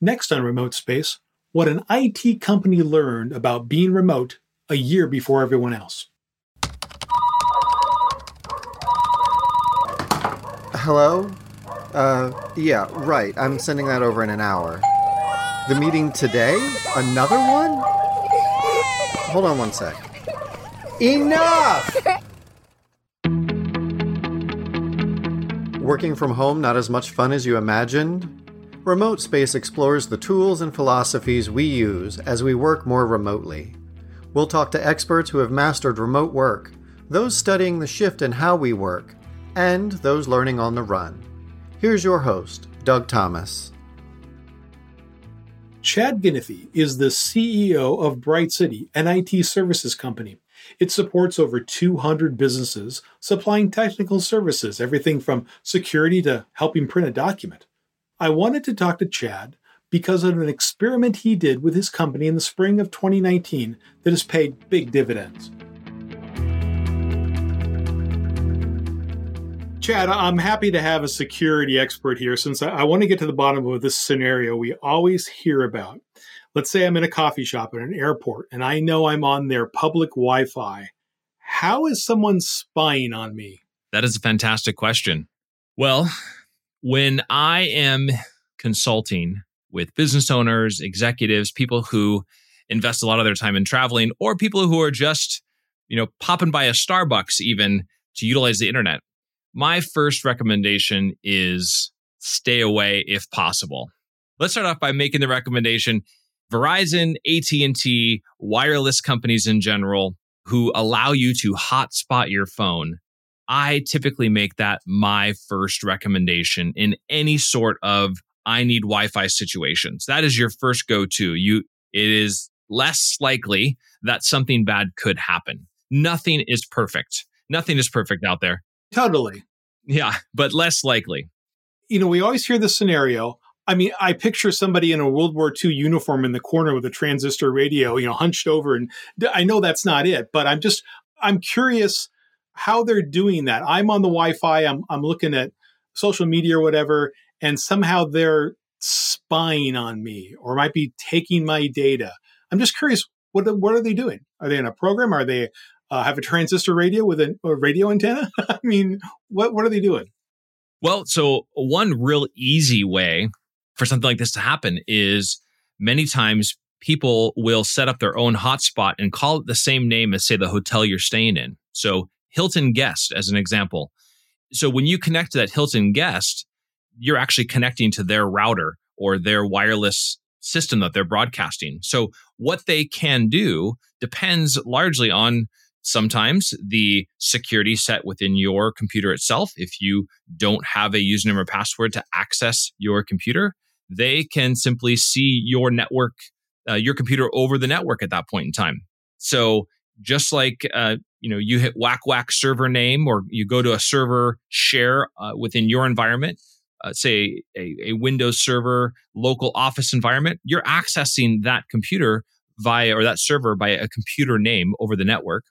Next on Remote Space, what an IT company learned about being remote a year before everyone else. Hello? Uh, yeah, right. I'm sending that over in an hour. The meeting today? Another one? Hold on one sec. Enough! Working from home not as much fun as you imagined? Remote Space explores the tools and philosophies we use as we work more remotely. We'll talk to experts who have mastered remote work, those studying the shift in how we work, and those learning on the run. Here's your host, Doug Thomas. Chad Gennethy is the CEO of Bright City, an IT services company. It supports over 200 businesses supplying technical services, everything from security to helping print a document. I wanted to talk to Chad because of an experiment he did with his company in the spring of 2019 that has paid big dividends. Chad, I'm happy to have a security expert here since I, want to get to the bottom of this scenario we always hear about. Let's say I'm in a coffee shop at an airport and I know I'm on their public Wi Fi. How is someone spying on me? That is a fantastic question. Well, when I am consulting with business owners, executives, people who invest a lot of their time in traveling, or people who are just, you know, popping by a Starbucks even to utilize the internet, my first recommendation is stay away if possible. Let's start off by making the recommendation Verizon, AT&T, wireless companies in general who allow you to hotspot your phone I typically make that my first recommendation in any sort of I need Wi-Fi situations. That is your first go-to. You it is less likely that something bad could happen. Nothing is perfect. Nothing is perfect out there. Totally. Yeah, but less likely. You know, we always hear the scenario. I mean, I picture somebody in a World War II uniform in the corner with a transistor radio, you know, hunched over. And I know that's not it, but I'm just, I'm curious how they're doing that. I'm on the Wi-Fi. I'm I'm looking at social media or whatever, and somehow they're spying on me or might be taking my data. I'm just curious. What what are they doing? Are they in a program? Are they uh, have a transistor radio with a, a radio antenna? I mean, what what are they doing? Well, so one real easy way for something like this to happen is many times people will set up their own hotspot and call it the same name as say the hotel you're staying in. So Hilton guest as an example. So when you connect to that Hilton guest, you're actually connecting to their router or their wireless system that they're broadcasting. So what they can do depends largely on sometimes the security set within your computer itself. If you don't have a username or password to access your computer, they can simply see your network, uh, your computer over the network at that point in time. So just like uh, you know you hit whack whack server name or you go to a server share uh, within your environment uh, say a, a, windows server local office environment you're accessing that computer via or that server by a computer name over the network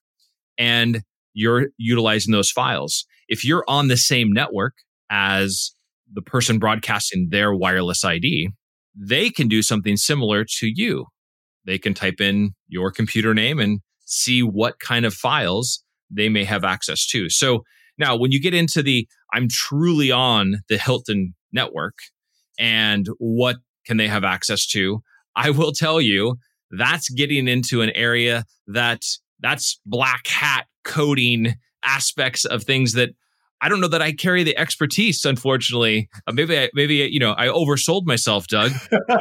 and you're utilizing those files. If you're on the same network as the person broadcasting their wireless id they can do something similar to you. They can type in your computer name and see what kind of files they may have access to. So now when you get into the I'm truly on the Hilton network and what can they have access to, I will tell you that's getting into an area that that's black hat coding aspects of things that I don't know that I carry the expertise. Unfortunately, uh, maybe I, maybe you know I oversold myself, Doug,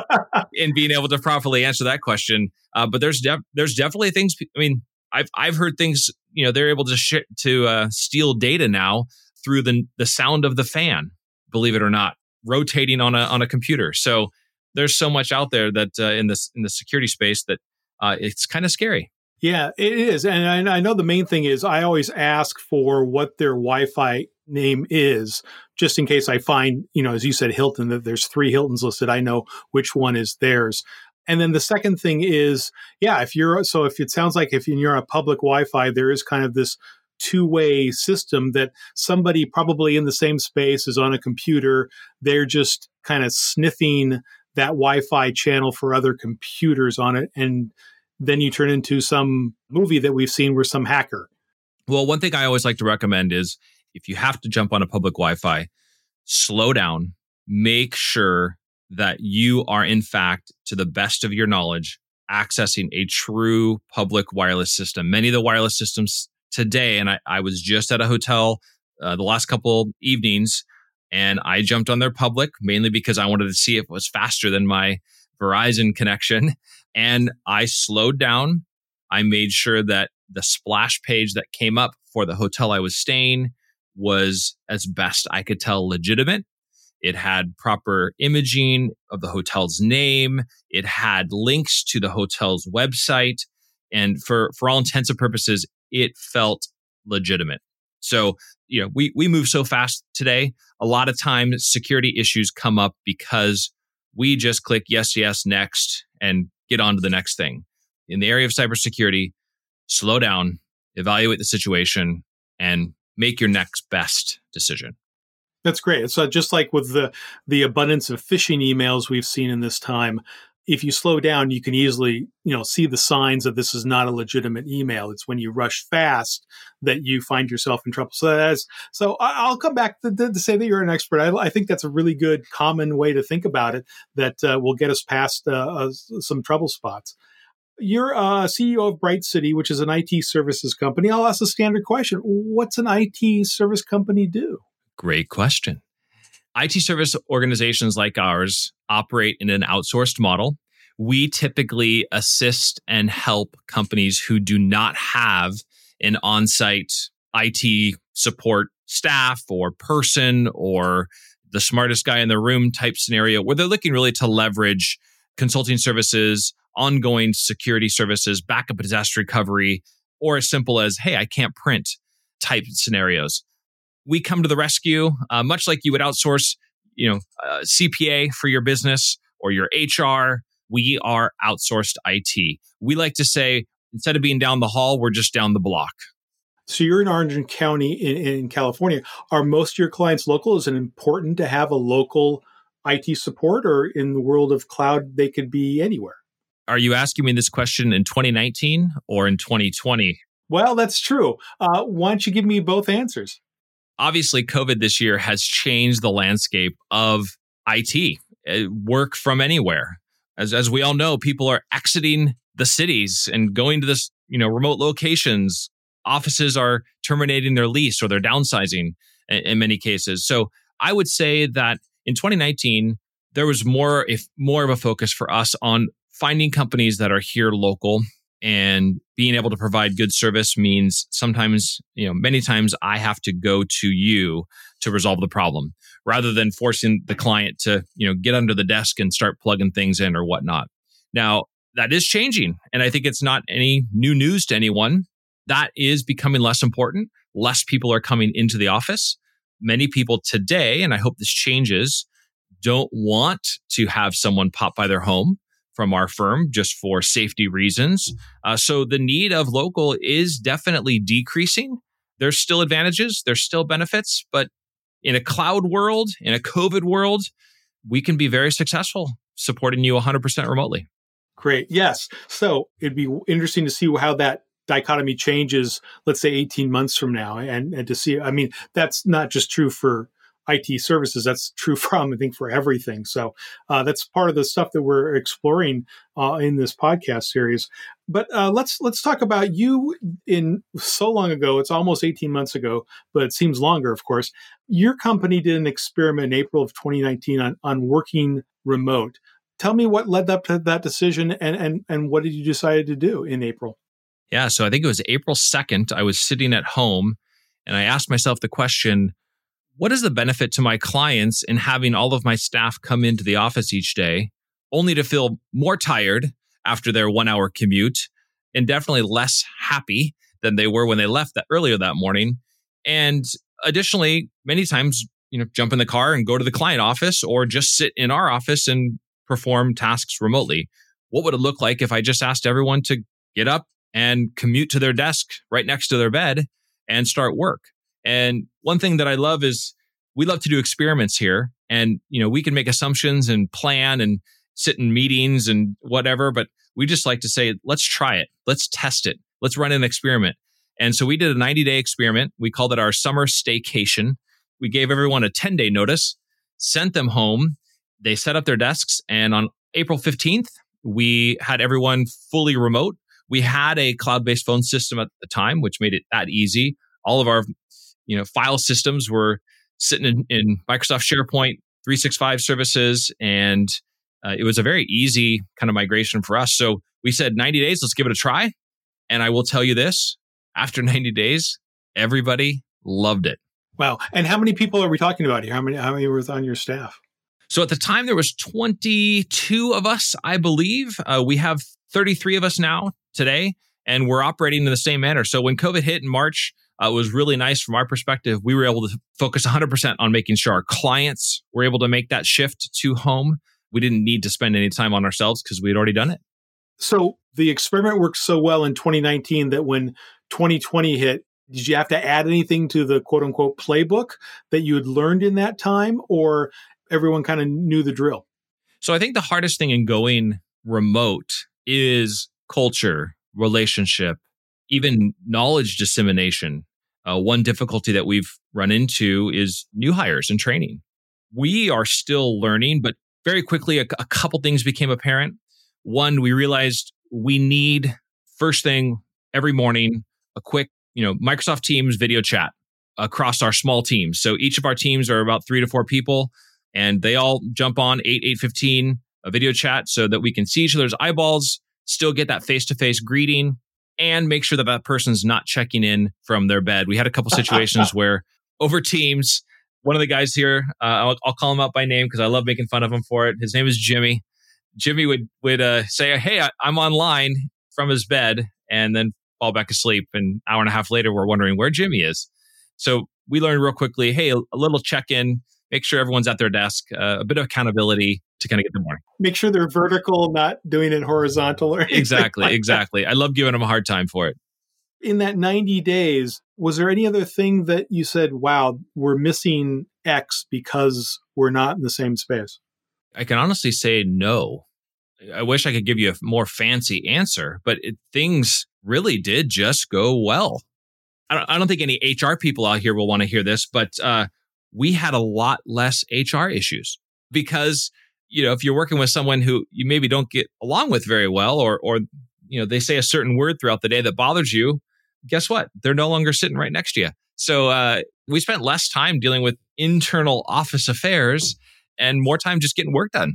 in being able to properly answer that question. Uh, but there's def- there's definitely things. I mean, I've I've heard things. You know, they're able to sh- to uh, steal data now through the the sound of the fan. Believe it or not, rotating on a on a computer. So there's so much out there that uh, in this in the security space that uh, it's kind of scary. Yeah, it is. And I, know the main thing is I always ask for what their Wi Fi name is, just in case I find, you know, as you said, Hilton, that there's three Hiltons listed. I know which one is theirs. And then the second thing is, yeah, if you're, so if it sounds like if you're on a public Wi Fi, there is kind of this two way system that somebody probably in the same space is on a computer. They're just kind of sniffing that Wi-Fi channel for other computers on it, and then you turn into some movie that we've seen where some hacker. Well, one thing I always like to recommend is if you have to jump on a public Wi-Fi, slow down, make sure that you are in fact to the best of your knowledge accessing a true public wireless system. Many of the wireless systems today, and I, I was just at a hotel uh, the last couple evenings and I jumped on their public mainly because I wanted to see if it was faster than my Verizon connection. And I slowed down. I made sure that the splash page that came up for the hotel I was staying was as best I could tell legitimate. It had proper imaging of the hotel's name. It had links to the hotel's website. And for, for all intents and purposes, it felt legitimate. So, you know, we, we move so fast today. A lot of times security issues come up because we just click yes, yes, next and get on to the next thing. In the area of cybersecurity, slow down, evaluate the situation, and make your next best decision. That's great. Uh, just like with the the abundance of phishing emails we've seen in this time if you slow down, you can easily, you know, see the signs that this is not a legitimate email. It's when you rush fast that you find yourself in trouble. So that's, so I'll come back to, to, say that you're an expert. I, I, think that's a really good common way to think about it that uh, will get us past uh, uh, some trouble spots. You're uh, CEO of Bright City, which is an IT services company. I'll ask a standard question. What's an IT service company do? Great question. IT service organizations like ours operate in an outsourced model. We typically assist and help companies who do not have an on site IT support staff or person or the smartest guy in the room type scenario where they're looking really to leverage consulting services, ongoing security services, backup disaster recovery, or as simple as, hey, I can't print type scenarios we come to the rescue, uh, much like you would outsource, you know, uh, CPA for your business or your HR. We are outsourced IT. We like to say instead of being down the hall, we're just down the block. So you're in Orange County in, in California. Are most of your clients local? Is it important to have a local IT support, or in the world of cloud, they could be anywhere? Are you asking me this question in 2019 or in 2020? Well, that's true. Uh, why don't you give me both answers? Obviously COVID this year has changed the landscape of IT, uh, work from anywhere. As, as we all know, people are exiting the cities and going to this, you know, remote locations. Offices are terminating their lease or they're downsizing in, in many cases. So I would say that in 2019, there was more, if more of a focus for us on finding companies that are here local and being able to provide good service means sometimes you know many times i have to go to you to resolve the problem rather than forcing the client to you know get under the desk and start plugging things in or whatnot. Now that is changing and i think it's not any new news to anyone. That is becoming less important. Less people are coming into the office. Many people today and i hope this changes don't want to have someone pop by their home from our firm just for safety reasons. Uh, so the need of local is definitely decreasing. There's still advantages, there's still benefits, but in a cloud world, in a COVID world, we can be very successful supporting you 100% remotely. Great. Yes. So it'd be interesting to see how that dichotomy changes, let's say 18 months from now. And, and to see, I mean, that's not just true for IT services. That's true from, I think, for everything. So uh, that's part of the stuff that we're exploring uh, in this podcast series. But uh, let's let's talk about you. In so long ago, it's almost eighteen months ago, but it seems longer, of course. Your company did an experiment in April of 2019 on on working remote. Tell me what led up to that decision, and and and what did you decide to do in April? Yeah, so I think it was April second. I was sitting at home, and I asked myself the question what is the benefit to my clients in having all of my staff come into the office each day only to feel more tired after their one hour commute and definitely less happy than they were when they left that earlier that morning? And additionally many times you know jump in the car and go to the client office or just sit in our office and perform tasks remotely. What would it look like if i just asked everyone to get up and commute to their desk right next to their bed and start work and one thing that I love is we love to do experiments here and you know we can make assumptions and plan and sit in meetings and whatever, but we just like to say, let's try it. Let's test it. Let's run an experiment. And so we did a 90 day experiment. We called it our summer staycation. We gave everyone a 10 day notice, sent them home. They set up their desks. And on April 15th, we had everyone fully remote. We had a cloud based phone system at the time, which made it that easy. All of our you know, file systems were sitting in, in Microsoft SharePoint 365 services. And uh, it was a very easy kind of migration for us. So we said 90 days, let's give it a try. And I will tell you this after 90 days, everybody loved it. Wow. And how many people are we talking about here? How many, how many were on your staff? So at the time, there was 22 of us, I believe. Uh, we have 33 of us now today, and we're operating in the same manner. So when COVID hit in March, uh, was really nice from our perspective. We were able to focus 100% on making sure our clients were able to make that shift to home. We didn't need to spend any time on ourselves because we had already done it. So the experiment worked so well in 2019 that when 2020 hit, did you have to add anything to the quote unquote playbook that you had learned in that time, or everyone kind of knew the drill? So I think the hardest thing in going remote is culture, relationship, even knowledge dissemination. Uh, one difficulty that we've run into is new hires and training. We are still learning, but very quickly, a, a couple things became apparent. One, we realized we need first thing every morning a quick, you know, Microsoft Teams video chat across our small teams. So each of our teams are about three to four people, and they all jump on eight eight fifteen a video chat so that we can see each other's eyeballs, still get that face to face greeting, and make sure that that person's not checking in from their bed. We had a couple situations where over Teams, one of the guys here, uh, I'll, I'll, call him out by name because I love making fun of him for it. His name is Jimmy. Jimmy would would uh, say, "Hey, I, I'm online from his bed," and then fall back asleep. And hour and a half later, we're wondering where Jimmy is. So we learned real quickly, hey, a, a little check in, make sure everyone's at their desk, uh, a bit of accountability to kind of get them morning. Make sure they're vertical, not doing it horizontal or exactly, like exactly. That. I love giving them a hard time for it. In that 90 days, was there any other thing that you said, wow, we're missing X because we're not in the same space? I can honestly say no. I wish I could give you a more fancy answer, but it, things really did just go well. I don't, I don't, think any HR people out here will want to hear this, but uh, we had a lot less HR issues because you know if you're working with someone who you maybe don't get along with very well, or or you know they say a certain word throughout the day that bothers you, guess what? They're no longer sitting right next to you. So uh, we spent less time dealing with internal office affairs and more time just getting work done.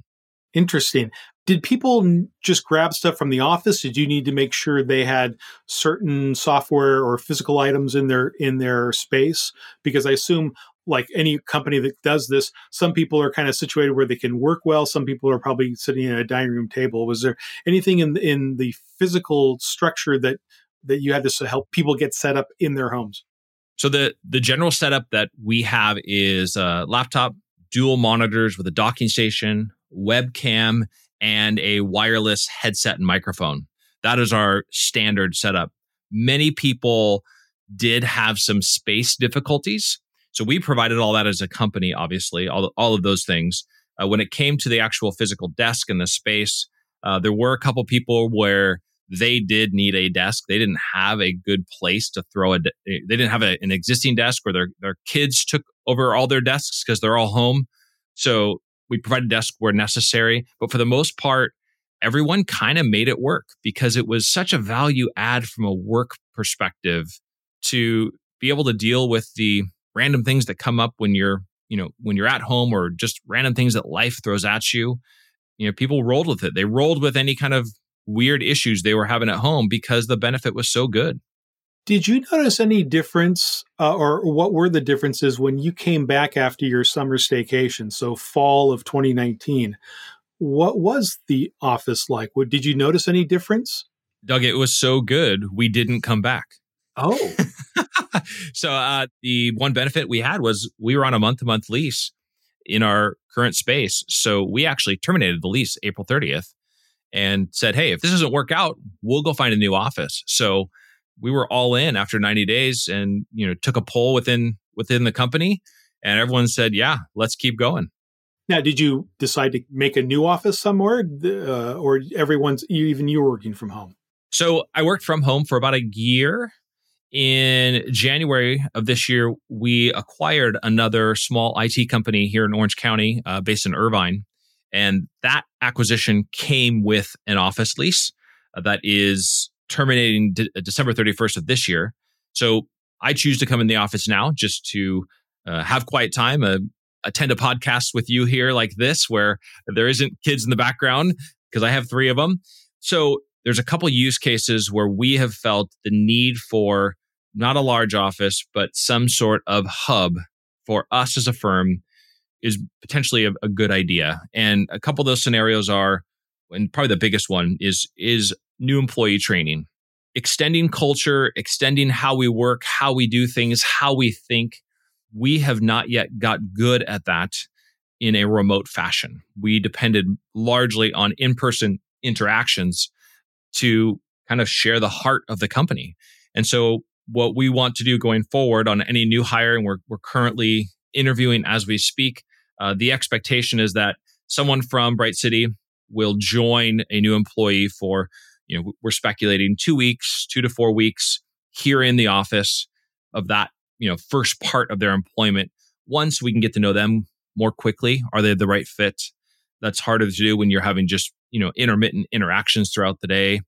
Interesting. Did people just grab stuff from the office? Did you need to make sure they had certain software or physical items in their in their space? Because I assume like any company that does this, some people are kind of situated where they can work well. Some people are probably sitting at a dining room table. Was there anything in in the physical structure that that you had to help people get set up in their homes? So the the general setup that we have is a laptop, dual monitors with a docking station, webcam, and a wireless headset and microphone. That is our standard setup. Many people did have some space difficulties. So we provided all that as a company, obviously, all, all of those things. Uh, when it came to the actual physical desk and the space, uh, there were a couple people where they did need a desk. They didn't have a good place to throw a. De- they didn't have a, an existing desk, or their their kids took over all their desks because they're all home. So we provided desks where necessary, but for the most part, everyone kind of made it work because it was such a value add from a work perspective to be able to deal with the random things that come up when you're, you know, when you're at home or just random things that life throws at you. You know, people rolled with it. They rolled with any kind of weird issues they were having at home because the benefit was so good. Did you notice any difference, uh, or what were the differences when you came back after your summer staycation? So, fall of 2019. What was the office like? What, did you notice any difference? Doug, it was so good, we didn't come back. Oh. so, uh, the one benefit we had was we were on a month to month lease in our current space. So, we actually terminated the lease April 30th and said, hey, if this doesn't work out, we'll go find a new office. So, we were all in after 90 days and you know took a poll within within the company and everyone said yeah let's keep going Now, did you decide to make a new office somewhere, uh, or everyone's even you working from home? So I worked from home for about a year. In January of this year, we acquired another small IT company here in Orange County, uh, based in Irvine, and that acquisition came with an office lease uh, that is terminating de- December 31st of this year. So I choose to come in the office now just to uh, have quiet time, uh, attend a podcast with you here like this, where there isn't kids in the background because I have three of them. So there's a couple use cases where we have felt the need for not a large office, but some sort of hub for us as a firm is potentially a, a good idea. And a couple of those scenarios are, and probably the biggest one is is new employee training, extending culture, extending how we work, how we do things, how we think. We have not yet got good at that in a remote fashion. We depended largely on in person interactions to kind of share the heart of the company. And so, what we want to do going forward on any new hire, and we're, we're currently interviewing as we speak, uh, the expectation is that someone from Bright City will join a new employee for, you know, we're speculating two weeks, two to four weeks here in the office of that, you know, first part of their employment. Once we can get to know them more quickly, are they the right fit? That's harder to do when you're having just, you know, intermittent interactions throughout the day.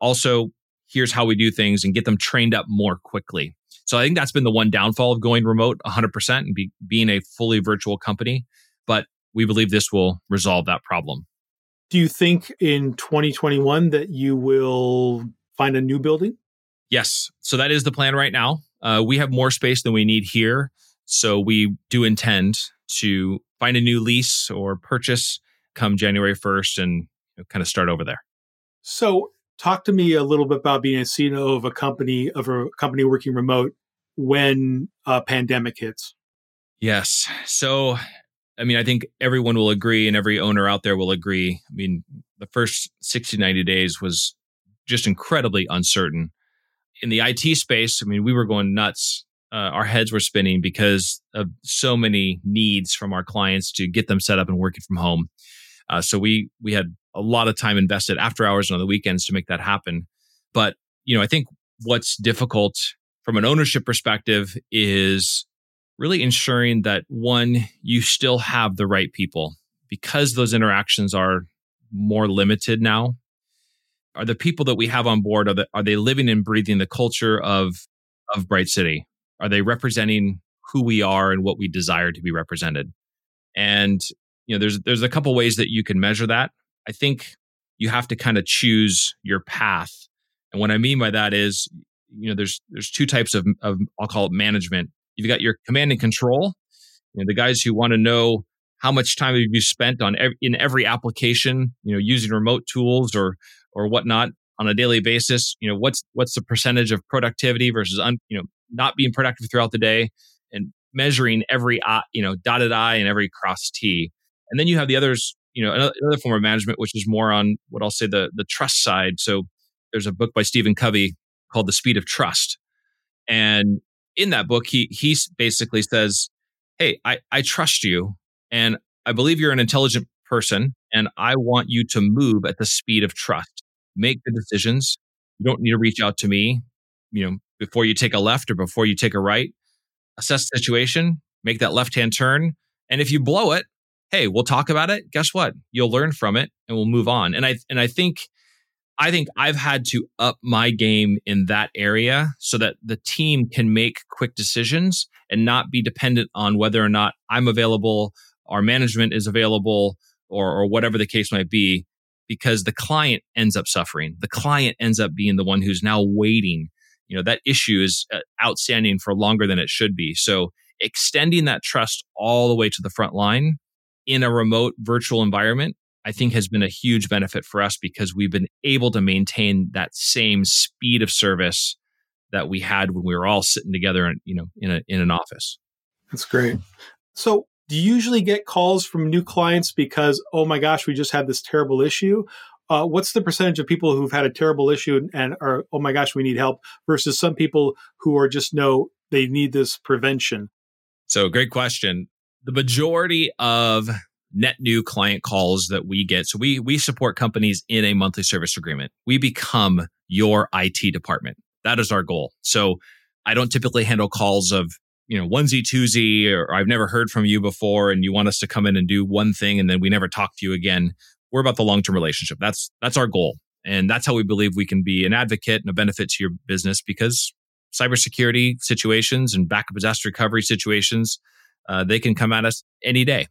Also, here's how we do things and get them trained up more quickly. So I think that's been the one downfall of going remote 100% and be, being a fully virtual company. But we believe this will resolve that problem. Do you think in 2021 that you will find a new building? Yes. So that is the plan right now. Uh, we have more space than we need here. So we do intend to find a new lease or purchase come January 1st and kind of start over there. So talk to me a little bit about being a CEO of a company of a company working remote when a pandemic hits. Yes. So I mean, I think everyone will agree and every owner out there will agree. I mean, the first 60, 90 days was just incredibly uncertain. In the IT space, I mean, we were going nuts. Uh, our heads were spinning because of so many needs from our clients to get them set up and working from home. Uh, so we we had a lot of time invested after hours and on the weekends to make that happen. But you know, I think what's difficult from an ownership perspective is really ensuring that one, you still have the right people because those interactions are more limited now. Are the people that we have on board are, the, are they living and breathing the culture of of Bright City? Are they representing who we are and what we desire to be represented? And you know, there's there's a couple ways that you can measure that. I think you have to kind of choose your path. And what I mean by that is, you know, there's there's two types of, of I'll call it management. You've got your command and control, you know, the guys who want to know how much time have you spent on ev- in every application, you know, using remote tools or or whatnot on a daily basis. You know, what's what's the percentage of productivity versus un, you know not being productive throughout the day, and measuring every you know dotted I and every cross T. And then you have the others, you know, another, another form of management, which is more on what I'll say the the trust side. So there's a book by Stephen Covey called The Speed of Trust, and in that book, he he basically says, "Hey, I I trust you, and I believe you're an intelligent person, and I want you to move at the speed of trust. Make the decisions. You don't need to reach out to me, you know, before you take a left or before you take a right. Assess the situation, make that left hand turn, and if you blow it, hey, we'll talk about it. Guess what? You'll learn from it, and we'll move on. And I and I think." I think I've had to up my game in that area so that the team can make quick decisions and not be dependent on whether or not I'm available, our management is available, or, or whatever the case might be, because the client ends up suffering. The client ends up being the one who's now waiting. You know, that issue is uh, outstanding for longer than it should be. So extending that trust all the way to the front line in a remote virtual environment I think has been a huge benefit for us because we've been able to maintain that same speed of service that we had when we were all sitting together in, you know, in a, in an office. That's great. So do you usually get calls from new clients because, oh my gosh, we just had this terrible issue? Uh, what's the percentage of people who've had a terrible issue and are, oh my gosh, we need help versus some people who are just know they need this prevention? So great question. The majority of net new client calls that we get. So we we support companies in a monthly service agreement. We become your IT department. That is our goal. So I don't typically handle calls of, you know, onesie, twosie, or I've never heard from you before and you want us to come in and do one thing and then we never talk to you again. We're about the long-term relationship. That's that's our goal. And that's how we believe we can be an advocate and a benefit to your business because cybersecurity situations and backup disaster recovery situations, uh, they can come at us any day.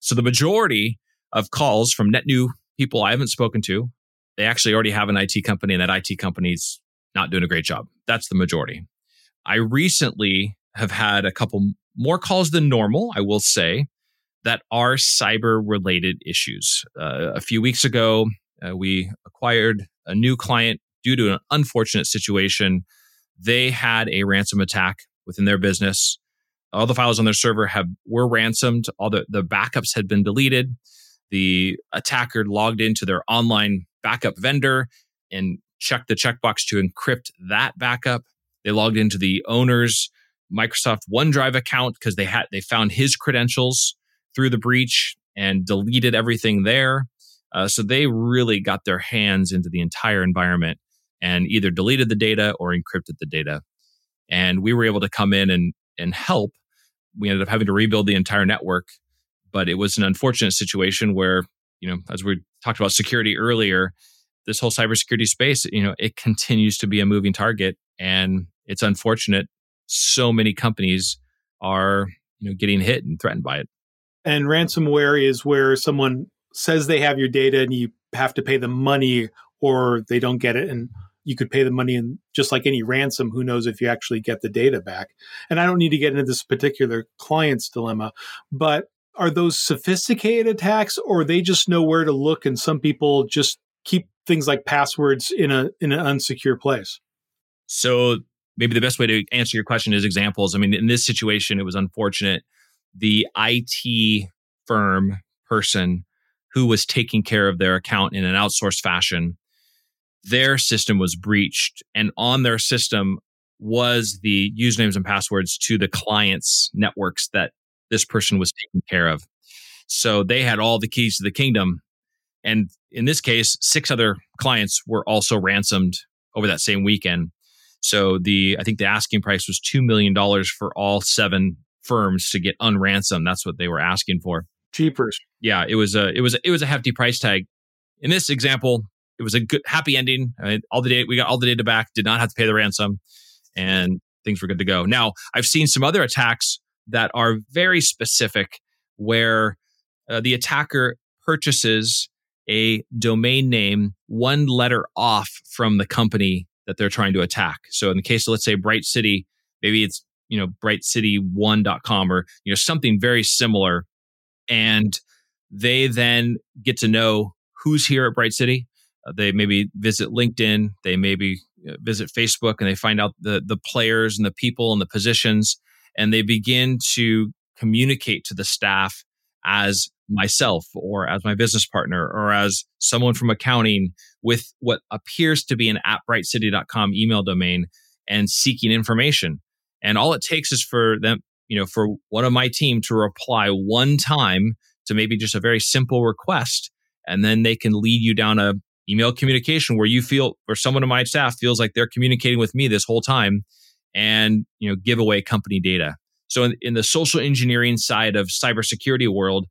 So the majority of calls from net new people I haven't spoken to, they actually already have an IT company and that IT company's not doing a great job. That's the majority. I recently have had a couple more calls than normal, I will say, that are cyber related issues. Uh, a few weeks ago, uh, we acquired a new client due to an unfortunate situation. They had a ransom attack within their business. All the files on their server have were ransomed. All the, the backups had been deleted. The attacker logged into their online backup vendor and checked the checkbox to encrypt that backup. They logged into the owner's Microsoft OneDrive account because they had they found his credentials through the breach and deleted everything there. Uh, so they really got their hands into the entire environment and either deleted the data or encrypted the data. And we were able to come in and and help. We ended up having to rebuild the entire network, but it was an unfortunate situation where you know, as we talked about security earlier, this whole cybersecurity space, you know, it continues to be a moving target, and it's unfortunate. So many companies are you know getting hit and threatened by it. And ransomware is where someone says they have your data and you have to pay them money or they don't get it and you could pay the money and just like any ransom who knows if you actually get the data back. And i don't need to get into this particular client's dilemma but are those sophisticated attacks or they just know where to look and some people just keep things like passwords in a in an unsecure place? So maybe the best way to answer your question is examples. I mean in this situation it was unfortunate. The it firm person who was taking care of their account in an outsourced fashion their system was breached and on their system was the usernames and passwords to the clients networks that this person was taking care of. So they had all the keys to the kingdom. And in this case, six other clients were also ransomed over that same weekend. So the I think the asking price was two million dollars for all seven firms to get unransomed. That's what they were asking for. Cheapers. Yeah, it was a it was a, it was a hefty price tag. In this example, it was a good happy ending. I mean, all the data we got all the data back. Did not have to pay the ransom, and things were good to go. Now I've seen some other attacks that are very specific where uh, the attacker purchases a domain name one letter off from the company that they're trying to attack. So in the case of let's say Bright City, maybe it's you know brightcity1.com or you know something very similar and they then get to know who's here at Bright City. Uh, they maybe visit LinkedIn, they maybe uh, visit Facebook and they find out the the players and the people and the positions and they begin to communicate to the staff as myself or as my business partner or as someone from accounting with what appears to be an at brightcity.com email domain and seeking information. And all it takes is for them, you know, for one of my team to reply one time to maybe just a very simple request. And then they can lead you down a email communication where you feel, or someone on my staff feels like they're communicating with me this whole time and you know give away company data. So in, in the social engineering side of cybersecurity world,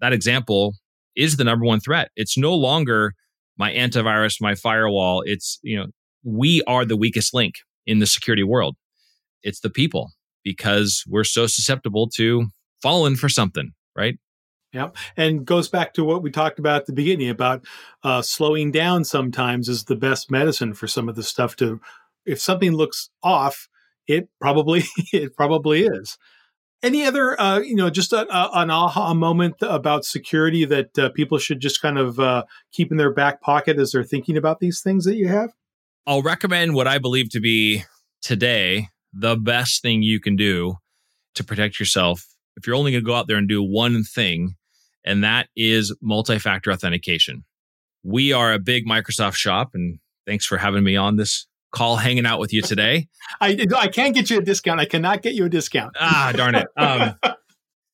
that example is the number one threat. It's no longer my antivirus, my firewall. It's you know we are the weakest link in the security world. It's the people because we're so susceptible to falling for something, right? Yeah, and goes back to what we talked about at the beginning about uh, slowing down. Sometimes is the best medicine for some of the stuff to. If something looks off, it probably it probably is. Any other, uh, you know, just a, a, an aha moment about security that uh, people should just kind of uh, keep in their back pocket as they're thinking about these things that you have? I'll recommend what I believe to be today the best thing you can do to protect yourself. If you're only going to go out there and do one thing, and that is multi factor authentication. We are a big Microsoft shop, and thanks for having me on this call hanging out with you today. I I can't get you a discount. I cannot get you a discount. ah, darn it. Um,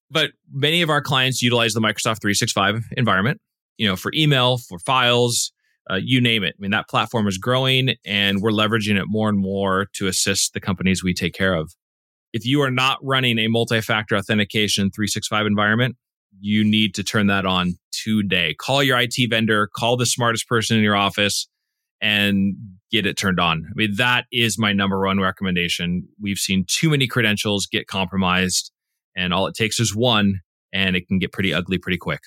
But many of our clients utilize the Microsoft 365 environment, you know, for email, for files, uh, you name it. I mean, that platform is growing and we're leveraging it more and more to assist the companies we take care of. If you are not running a multi factor authentication 365 environment, you need to turn that on today. Call your IT vendor, call the smartest person in your office, and get it turned on. I mean, that is my number one recommendation. We've seen too many credentials get compromised, and all it takes is one, and it can get pretty ugly pretty quick.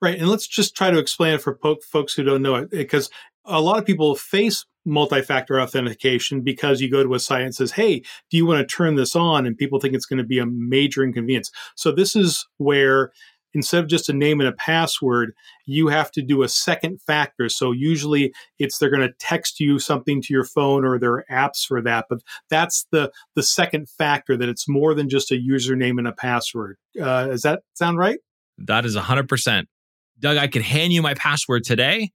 Right. And let's just try to explain it for po- folks who don't know it, because a lot of people face multi factor authentication because you go to a site and says, Hey, do you want to turn this on? And people think it's going to be a major inconvenience. So this is where instead of just a name and a password, you have to do a second factor. So usually it's they're going to text you something to your phone or there are apps for that. But that's the the second factor that it's more than just a username and a password. Uh, does that sound right? That is 100%. Doug, I could hand you my password today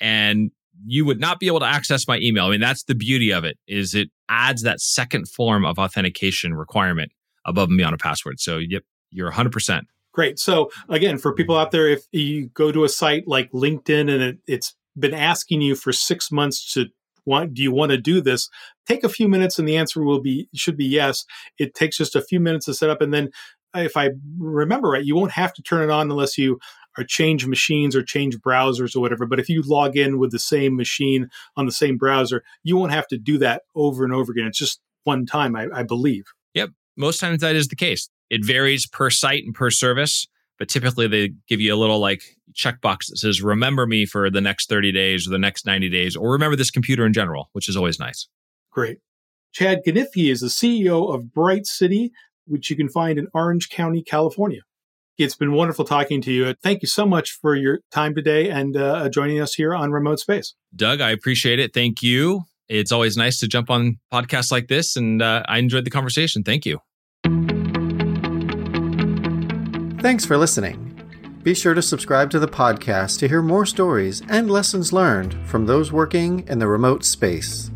and you would not be able to access my email. I mean, that's the beauty of it is it adds that second form of authentication requirement above and beyond a password. So, yep, you're 100%. Great. So again, for people out there, if you go to a site like LinkedIn and it, it's been asking you for six months to want, do you want to do this? Take a few minutes and the answer will be, should be yes. It takes just a few minutes to set up. And then if I remember right, you won't have to turn it on unless you or change machines or change browsers or whatever. But if you log in with the same machine on the same browser, you won't have to do that over and over again. It's just one time, I, I believe. Yep. Most times that is the case. It varies per site and per service, but typically they give you a little like checkbox that says, remember me for the next 30 days or the next 90 days, or remember this computer in general, which is always nice. Great. Chad Ganiffi is the CEO of Bright City, which you can find in Orange County, California. It's been wonderful talking to you. Thank you so much for your time today and uh, joining us here on Remote Space. Doug, I appreciate it. Thank you. It's always nice to jump on podcasts like this, and uh, I enjoyed the conversation. Thank you. Thanks for listening. Be sure to subscribe to the podcast to hear more stories and lessons learned from those working in the remote space.